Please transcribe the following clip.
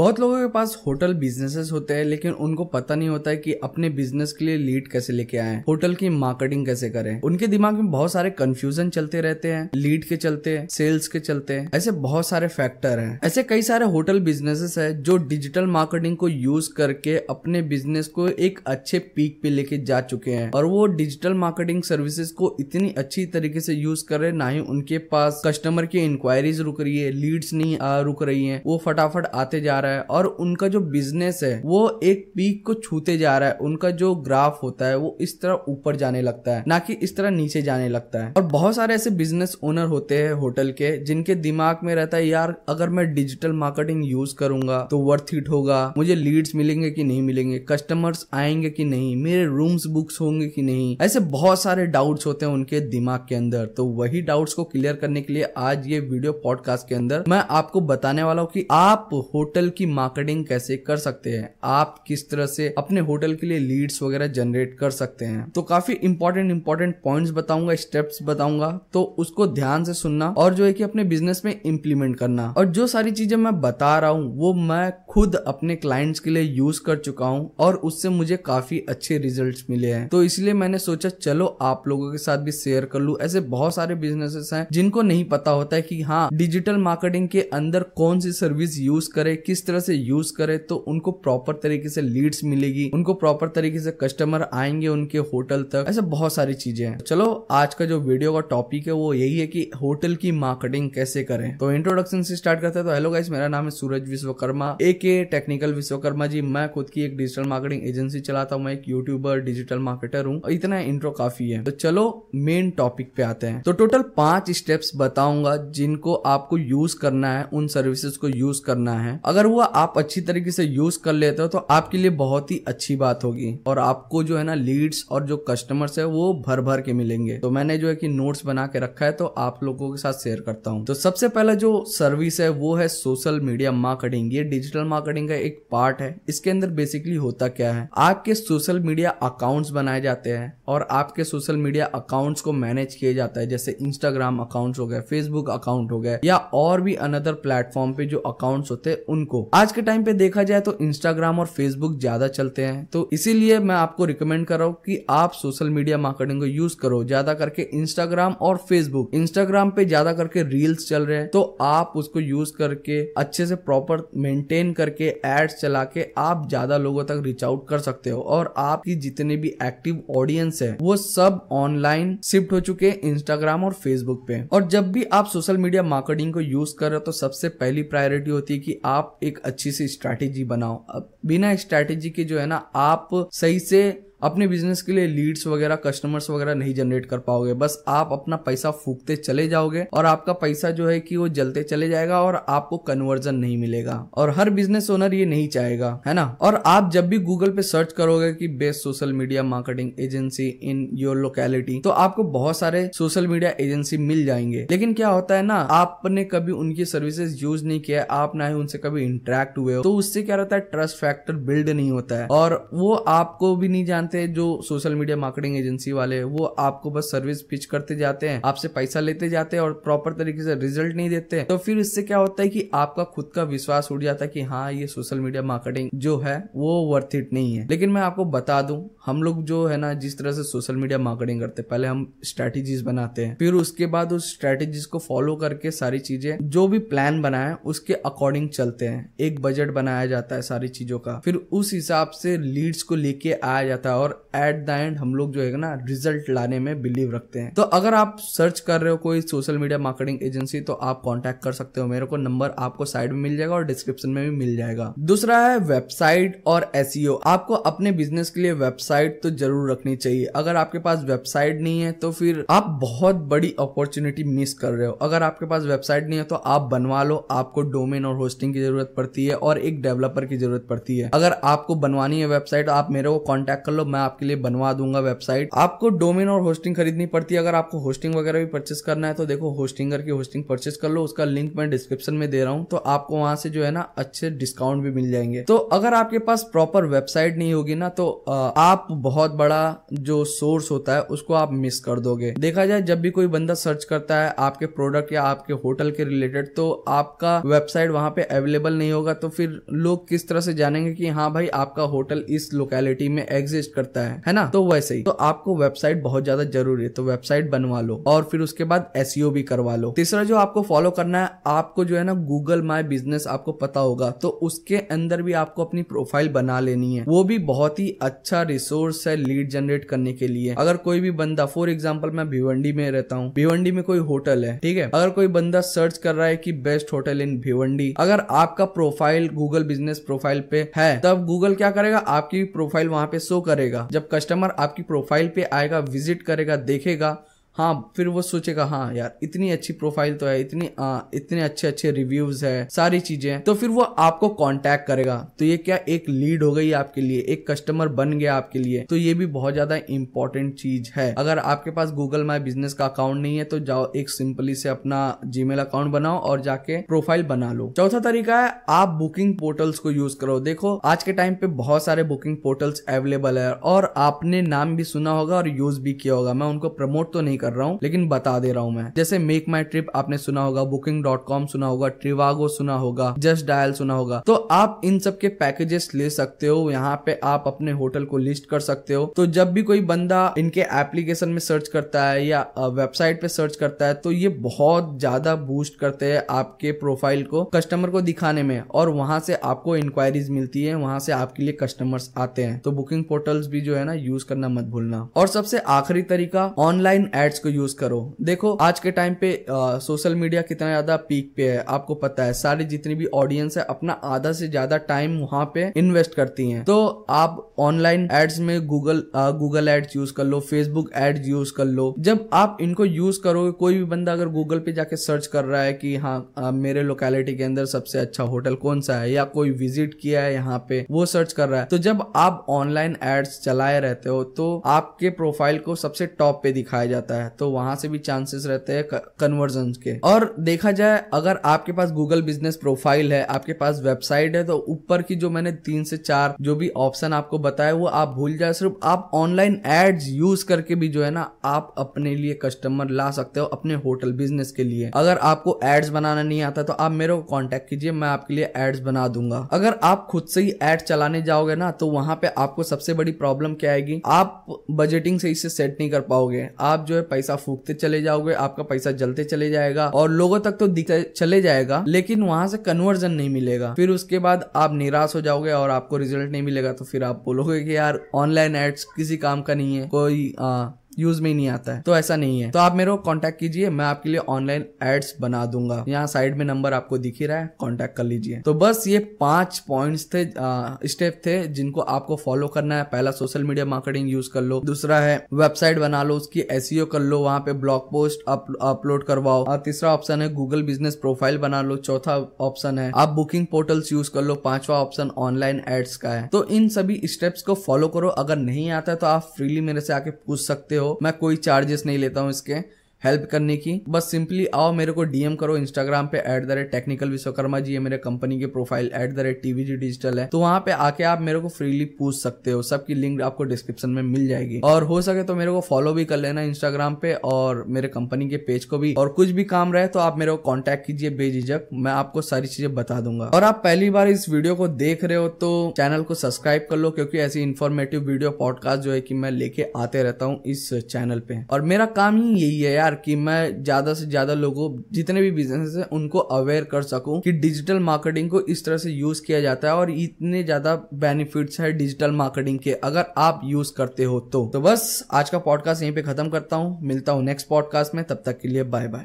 बहुत लोगों के पास होटल बिजनेसेस होते हैं, लेकिन उनको पता नहीं होता है कि अपने बिज़नेस के लिए लीड कैसे लेके आए होटल की मार्केटिंग कैसे करें। उनके दिमाग में बहुत सारे कंफ्यूजन चलते रहते हैं लीड के चलते सेल्स के चलते। ऐसे बहुत सारे फैक्टर हैं। ऐसे कई सारे होटल बिजनेसेस है जो डिजिटल मार्केटिंग को यूज़ करके अपने बिज़नेस को एक अच्छे पीक पे लेके जा चुके हैं। और वो डिजिटल मार्केटिंग सर्विसेज़ को इतनी अच्छी तरीके से यूज़ कर रहे ना ही उनके पास कस्टमर की इंक्वायरीज रुक रही है लीड्स नहीं रुक रही है। वो फटाफट आते जा रहा है। और उनका जो बिज़नेस है, वो एक पीक को छूते जा रहा है। उनका जो ग्राफ होता है, वो इस तरह ऊपर जाने लगता है, ना कि इस तरह नीचे जाने लगता है। और बहुत सारे ऐसे बिज़नेस ओनर होते हैं होटल के, जिनके दिमाग में रहता है, यार, अगर मैं डिजिटल मार्केटिंग यूज़ करूँगा तो वर्थ इट होगा। मुझे लीड्स मिलेंगे कि नहीं मिलेंगे? कस्टमर्स आएँगे कि नहीं? मेरे रूम्स बुक्स होंगे कि नहीं? ऐसे बहुत सारे डाउट्स होते हैं उनके दिमाग के अंदर। तो वही डाउट्स को क्लियर करने के लिए आज ये वीडियो पॉडकास्ट के अंदर मैं आपको बताने वाला हूँ कि आप होटल की मार्केटिंग कैसे कर सकते हैं? आप किस तरह से अपने होटल के लिए लीड्स वगैरह जनरेट कर सकते हैं? तो काफ़ी इंपॉर्टेंट इंपॉर्टेंट पॉइंट्स बताऊँगा स्टेप्स बताऊँगा। तो उसको ध्यान से सुनना और जो है कि अपने बिज़नेस में इंप्लीमेंट करना। और जो सारी चीज़ें मैं बता रहा हूँ, वो मैं खुद अपने क्लाइंट्स के लिए यूज़ कर चुका हूँ और उससे मुझे काफ़ी अच्छे रिज़ल्ट मिले हैं। तो इसलिए मैंने सोचा, चलो आप लोगों के साथ भी शेयर कर लू। ऐसे बहुत सारे बिजनेसेस हैं जिनको नहीं पता होता है कि हाँ डिजिटल मार्केटिंग के अंदर कौन सी सर्विस यूज़ करे, किस तरह से यूज़ करे तो उनको प्रॉपर तरीके से लीड्स मिलेगी, उनको प्रॉपर तरीके से कस्टमर आएँगे उनके होटल तक, ऐसे बहुत सारी चीज़ें हैं। चलो, आज का जो वीडियो का टॉपिक है, वो यही है कि होटल की मार्केटिंग कैसे करें। तो इंट्रोडक्शन से स्टार्ट करते हैं तो हेलो गाइस मेरा नाम है सूरज विश्वकर्मा ए के टेक्निकल विश्वकर्मा जी। मैं खुद की एक डिजिटल मार्केटिंग एजेंसी चलाता हूँ, मैं एक यूट्यूबर डिजिटल मार्केटर हूँ। इतना इंट्रो काफ़ी है। तो चलो मेन टॉपिक पे आते हैं। तो टोटल पाँच स्टेप्स बताऊँगा जिनको आपको यूज़ करना है, उन सर्विसेज़ को यूज़ करना है। अगर वो आप अच्छी तरीके से यूज़ कर लेते हो तो आपके लिए बहुत ही अच्छी बात होगी। और आपको जो है ना लीड्स और जो कस्टमर्स है, वो भर भर के मिलेंगे। तो मैंने जो है कि नोट्स बना के रखा है तो आप लोगों के साथ शेयर करता हूँ। तो सबसे पहला जो सर्विस है, वो है सोशल मीडिया मार्केटिंग ये डिजिटल मार्केटिंग का एक पार्ट है। इसके अंदर बेसिकली होता क्या है? आपके सोशल मीडिया अकाउंट्स बनाए जाते हैं और आपके सोशल मीडिया अकाउंट्स को मैनेज किया जाता है। जैसे इंस्टाग्राम अकाउंट्स हो गए फेसबुक अकाउंट हो गए, या और भी अनदर प्लेटफॉर्म पे जो अकाउंट्स होते हैं, उनको। आज के टाइम पे देखा जाए तो इंस्टाग्राम और फेसबुक ज़्यादा चलते हैं तो इसीलिए मैं आपको रिकमेंड कर रहा हूँ कि आप सोशल मीडिया मार्केटिंग को यूज़ करो, ज़्यादा करके इंस्टाग्राम और फेसबुक इंस्टाग्राम पे ज़्यादा करके रील्स चल रहे हैं तो आप उसको यूज़ करके, अच्छे से प्रॉपर मेंटेन करके एड्स चला के आप ज़्यादा लोगों तक रीच आउट कर सकते हो, और आपकी जितने भी एक्टिव ऑडियंस है, वो सब ऑनलाइन शिफ्ट हो चुके हैं इंस्टाग्राम और फेसबुक पे। और जब भी आप सोशल मीडिया मार्केटिंग को यूज़ कर रहे हो तो सबसे पहली प्रायोरिटी होती है कि आप एक अच्छी सी स्ट्रैटेजी बनाओ। अब बिना स्ट्रैटेजी के जो है ना, आप सही से अपने बिज़नेस के लिए लीड्स वगैरह कस्टमर्स वगैरह नहीं जनरेट कर पाओगे। बस आप अपना पैसा फूकते चले जाओगे और आपका पैसा जो है कि वो जलते चले जाएगा और आपको कन्वर्जन नहीं मिलेगा। और हर बिज़नेस ओनर ये नहीं चाहेगा, है ना? और आप जब भी गूगल पे सर्च करोगे कि best social media marketing agency in your locality तो आपको बहुत सारे सोशल मीडिया एजेंसी मिल जाएँगे। लेकिन क्या होता है ना, आपने कभी उनकी सर्विसेज़ यूज़ नहीं किया, आप ना ही उनसे कभी इंटरेक्ट हुए हो तो उससे क्या रहता है ट्रस्ट फैक्टर बिल्ड नहीं होता है। और वो आपको भी नहीं जानते जानते हैं जो सोशल मीडिया मार्केटिंग एजेंसी वाले वो आपको बस सर्विस पिच करते जाते हैं, आपसे पैसा लेते जाते हैं और प्रॉपर तरीके से रिज़ल्ट नहीं देते तो फिर इससे क्या होता है कि आपका खुद का विश्वास उठ जाता है कि हाँ ये सोशल मीडिया मार्केटिंग जो है, वो वर्थ इट नहीं है। लेकिन मैं आपको बता दूँ, हम लोग जो है ना, जिस तरह से सोशल मीडिया मार्केटिंग करते हैं, पहले हम स्ट्रेटेजीज बनाते हैं, फिर उसके बाद उस स्ट्रेटेजीज को फॉलो करके सारी चीज़ें, जो भी प्लान बनाए, उसके अकॉर्डिंग चलते हैं। एक बजट बनाया जाता है सारी चीज़ों का, फिर उस हिसाब से लीड्स को लेके आया जाता है और एट द एंड हम लोग जो है ना रिज़ल्ट लाने में बिलीव रखते हैं। तो अगर आप सर्च कर रहे हो कोई सोशल मीडिया मार्केटिंग एजेंसी तो आप कॉन्टेक्ट कर सकते हो। मेरे को नंबर आपको साइड में मिल जाएगा और डिस्क्रिप्शन में भी मिल जाएगा। दूसरा है वेबसाइट और एस e आपको अपने बिज़नेस के लिए वेबसाइट तो ज़रूर रखनी चाहिए। अगर आपके पास वेबसाइट नहीं है तो फिर आप बहुत बड़ी अपॉर्चुनिटी मिस कर रहे हो। अगर आपके पास वेबसाइट नहीं है तो आप बनवा लो। आपको डोमेन और होस्टिंग की ज़रूरत पड़ती है और एक डेवलपर की ज़रूरत पड़ती है। अगर आपको बनवानी है वेबसाइट आप मेरे को कॉन्टेक्ट कर लो। मैं आपके लिए बनवा दूँगा वेबसाइट। आपको डोमेन और होस्टिंग खरीदनी पड़ती है। अगर आपको होस्टिंग वगैरह भी परचेस करना है तो देखो होस्टिंगर की होस्टिंग परचेस कर लो। उसका लिंक मैं डिस्क्रिप्शन में दे रहा हूँ। तो आपको वहाँ से जो है ना, अच्छे डिस्काउंट भी मिल जाएँगे। तो अगर आपके पास प्रॉपर वेबसाइट नहीं होगी ना तो आप बहुत बड़ा जो सोर्स होता है, उसको आप मिस कर दोगे। देखा जाए, जब भी कोई बंदा सर्च करता है आपके प्रोडक्ट या आपके होटल के रिलेटेड तो आपका वेबसाइट वहाँ पे अवेलेबल नहीं होगा। तो फिर लोग किस तरह से जानेंगे कि हाँ भाई, आपका होटल इस लोकेलिटी में एग्जिस्ट करता है है ना? तो वैसे ही। तो आपको वेबसाइट बहुत ज़्यादा ज़रूरी है तो वेबसाइट बनवा लो और फिर उसके बाद एस e भी करवा लो। तीसरा जो आपको फॉलो करना है, आपको जो है ना गूगल माई बिज़नेस आपको पता होगा तो उसके अंदर भी आपको अपनी प्रोफ़ाइल बना लेनी है। वो भी बहुत ही अच्छा रिसोर्स है लीड जनरेट करने के लिए। अगर कोई भी बंदा फॉर एग्ज़ाम्पल मैं भिवंडी में रहता हूँ, भिवंडी में कोई होटल है, ठीक है? अगर कोई बंदा सर्च कर रहा है कि बेस्ट होटल इन भिवंडी, अगर आपका प्रोफ़ाइल गूगल बिज़नेस प्रोफ़ाइल पे है, तब गूगल क्या करेगा? आपकी प्रोफ़ाइल वहाँ पे शो करेगा। जब कस्टमर आपकी प्रोफ़ाइल पे आएगा विज़िट करेगा देखेगा हाँ फिर वो सोचेगा हाँ यार इतनी अच्छी प्रोफ़ाइल तो है इतनी आ, इतने अच्छे अच्छे रिव्यूज़ है सारी चीज़ें तो फिर वो आपको कांटेक्ट करेगा। तो ये क्या एक लीड हो गई आपके लिए? एक कस्टमर बन गया आपके लिए? तो ये भी बहुत ज़्यादा इंपॉर्टेंट चीज़ है। अगर आपके पास गूगल माई बिज़नेस का अकाउंट नहीं है तो जाओ एक सिंपली से अपना जीमेल अकाउंट बनाओ और जाके प्रोफ़ाइल बना लो। चौथा तरीका है आप बुकिंग पोर्टल्स को यूज़ करो। देखो आज के टाइम पे बहुत सारे बुकिंग पोर्टल्स अवेलेबल है और आपने नाम भी सुना होगा और यूज़ भी किया होगा। मैं उनको प्रमोट तो नहीं कर रहा हूँ, लेकिन बता दे रहा हूँ मैं। जैसे मेक माई ट्रिप आपने सुना होगा बुकिंग डॉट कॉम सुना होगा ट्रिवागो सुना होगा जस्ट डायल सुना होगा। तो आप इन सब के पैकेजेस ले सकते हो, यहाँ पे आप अपने होटल को लिस्ट कर सकते हो। तो जब भी कोई बंदा इनके एप्लीकेशन में सर्च करता है या वेबसाइट पे सर्च करता है तो ये बहुत ज़्यादा बूस्ट करते हैं आपके प्रोफ़ाइल को कस्टमर को दिखाने में। और वहाँ से आपको इंक्वायरीज मिलती है, वहाँ से आपके लिए कस्टमर्स आते हैं। तो बुकिंग पोर्टल्स भी जो है ना यूज़ करना मत भूलना। और सबसे आखिरी तरीका ऑनलाइन एड्स को यूज़ करो। देखो आज के टाइम पे सोशल मीडिया कितना ज़्यादा पीक पे है आपको पता है। सारी जितनी भी ऑडियंस है अपना आधा से ज़्यादा टाइम वहाँ पे इन्वेस्ट करती हैं। तो आप ऑनलाइन एड्स में गूगल गूगल एड्स यूज़ कर लो फेसबुक एड्स यूज़ कर लो। जब आप इनको यूज़ करोगे कोई भी बंदा अगर गूगल पे जाके सर्च कर रहा है कि हाँ आ, मेरे लोकेलिटी के अंदर सबसे अच्छा होटल कौन सा है? या कोई विज़िट किया है यहाँ पे वो सर्च कर रहा है। तो जब आप ऑनलाइन एड्स चलाए रहते हो तो आपके प्रोफ़ाइल को सबसे टॉप पे दिखाया जाता है। तो वहाँ से भी चांसेस रहते हैं कन्वर्जन के। और देखा जाए, अगर आपके पास गूगल बिज़नेस प्रोफ़ाइल है, आपके पास वेबसाइट है तो ऊपर की जो मैंने तीन से चार जो भी ऑप्शन आपको बताया, वो आप भूल जाए। सिर्फ़ आप ऑनलाइन एड्स यूज़ करके भी जो है ना, आप अपने लिए कस्टमर ला सकते हो अपने होटल बिज़नेस के लिए। अगर आपको एड्स बनाना नहीं आता तो आप मेरे को कॉन्टेक्ट कीजिए, मैं आपके लिए एड्स बना दूँगा। अगर आप खुद से ही एड चलाने जाओगे ना तो वहाँ पे आपको सबसे बड़ी प्रॉब्लम क्या आएगी? आप बजटिंग से इसे सेट नहीं कर पाओगे। आप जो है पैसा फूकते चले जाओगे आपका पैसा जलते चले जाएगा और लोगों तक तो चले जाएगा लेकिन वहाँ से कन्वर्जन नहीं मिलेगा। फिर उसके बाद आप निराश हो जाओगे और आपको रिज़ल्ट नहीं मिलेगा तो फिर आप बोलोगे कि यार ऑनलाइन एड्स किसी काम का नहीं है कोई आ, यूज़ में नहीं आता है। तो ऐसा नहीं है। तो आप मेरे को कॉन्टेक्ट कीजिए, मैं आपके लिए ऑनलाइन एड्स बना दूँगा। यहाँ साइड में नंबर आपको दिख ही रहा है कॉन्टेक्ट कर लीजिए। तो बस ये पाँच पॉइंट्स थे स्टेप थे जिनको आपको फॉलो करना है। पहला सोशल मीडिया मार्केटिंग यूज़ कर लो। दूसरा है वेबसाइट बना लो, उसकी एस e कर लो, वहाँ पे ब्लॉग पोस्ट अपलोड करवाओ। और तीसरा ऑप्शन है गूगल बिज़नेस प्रोफ़ाइल बना लो। चौथा ऑप्शन है आप बुकिंग पोर्टल्स यूज़ कर लो। पांचवा ऑप्शन ऑनलाइन एड्स का है। तो इन सभी स्टेप्स को फॉलो करो। अगर नहीं आता तो आप फ्रीली मेरे से आके पूछ सकते हो। मैं कोई चार्जेस नहीं लेता हूँ इसके। हेल्प करने की। बस सिंपली आओ, मेरे को डीएम करो इंस्टाग्राम पे at the rate technical Vishwakarma ji है मेरे कंपनी के profile at the rate TVG digital है। तो वहाँ पे आके आप मेरे को फ्रीली पूछ सकते हो। सबकी लिंक आपको डिस्क्रिप्शन में मिल जाएगी। और हो सके तो मेरे को फॉलो भी कर लेना इंस्टाग्राम पे और मेरे कंपनी के पेज को भी। और कुछ भी काम रहे तो आप मेरे को कॉन्टेक्ट कीजिए बेझिझक। मैं आपको सारी चीज़ें बता दूँगा। और आप पहली बार इस वीडियो को देख रहे हो तो चैनल को सब्सक्राइब कर लो, क्योंकि ऐसी इन्फॉर्मेटिव वीडियो पॉडकास्ट जो है कि मैं लेके आते रहता हूँ इस चैनल पे। और मेरा काम ही यही है यार। कि मैं ज़्यादा से ज़्यादा लोगों जितने भी बिज़नेस है उनको अवेयर कर सकूँ कि डिजिटल मार्केटिंग को इस तरह से यूज़ किया जाता है और इतने ज़्यादा बेनिफिट्स है डिजिटल मार्केटिंग के अगर आप यूज़ करते हो तो, तो बस आज का पॉडकास्ट यहीं पर खत्म करता हूँ। मिलता हूँ नेक्स्ट पॉडकास्ट में तब तक के लिए बाय बाय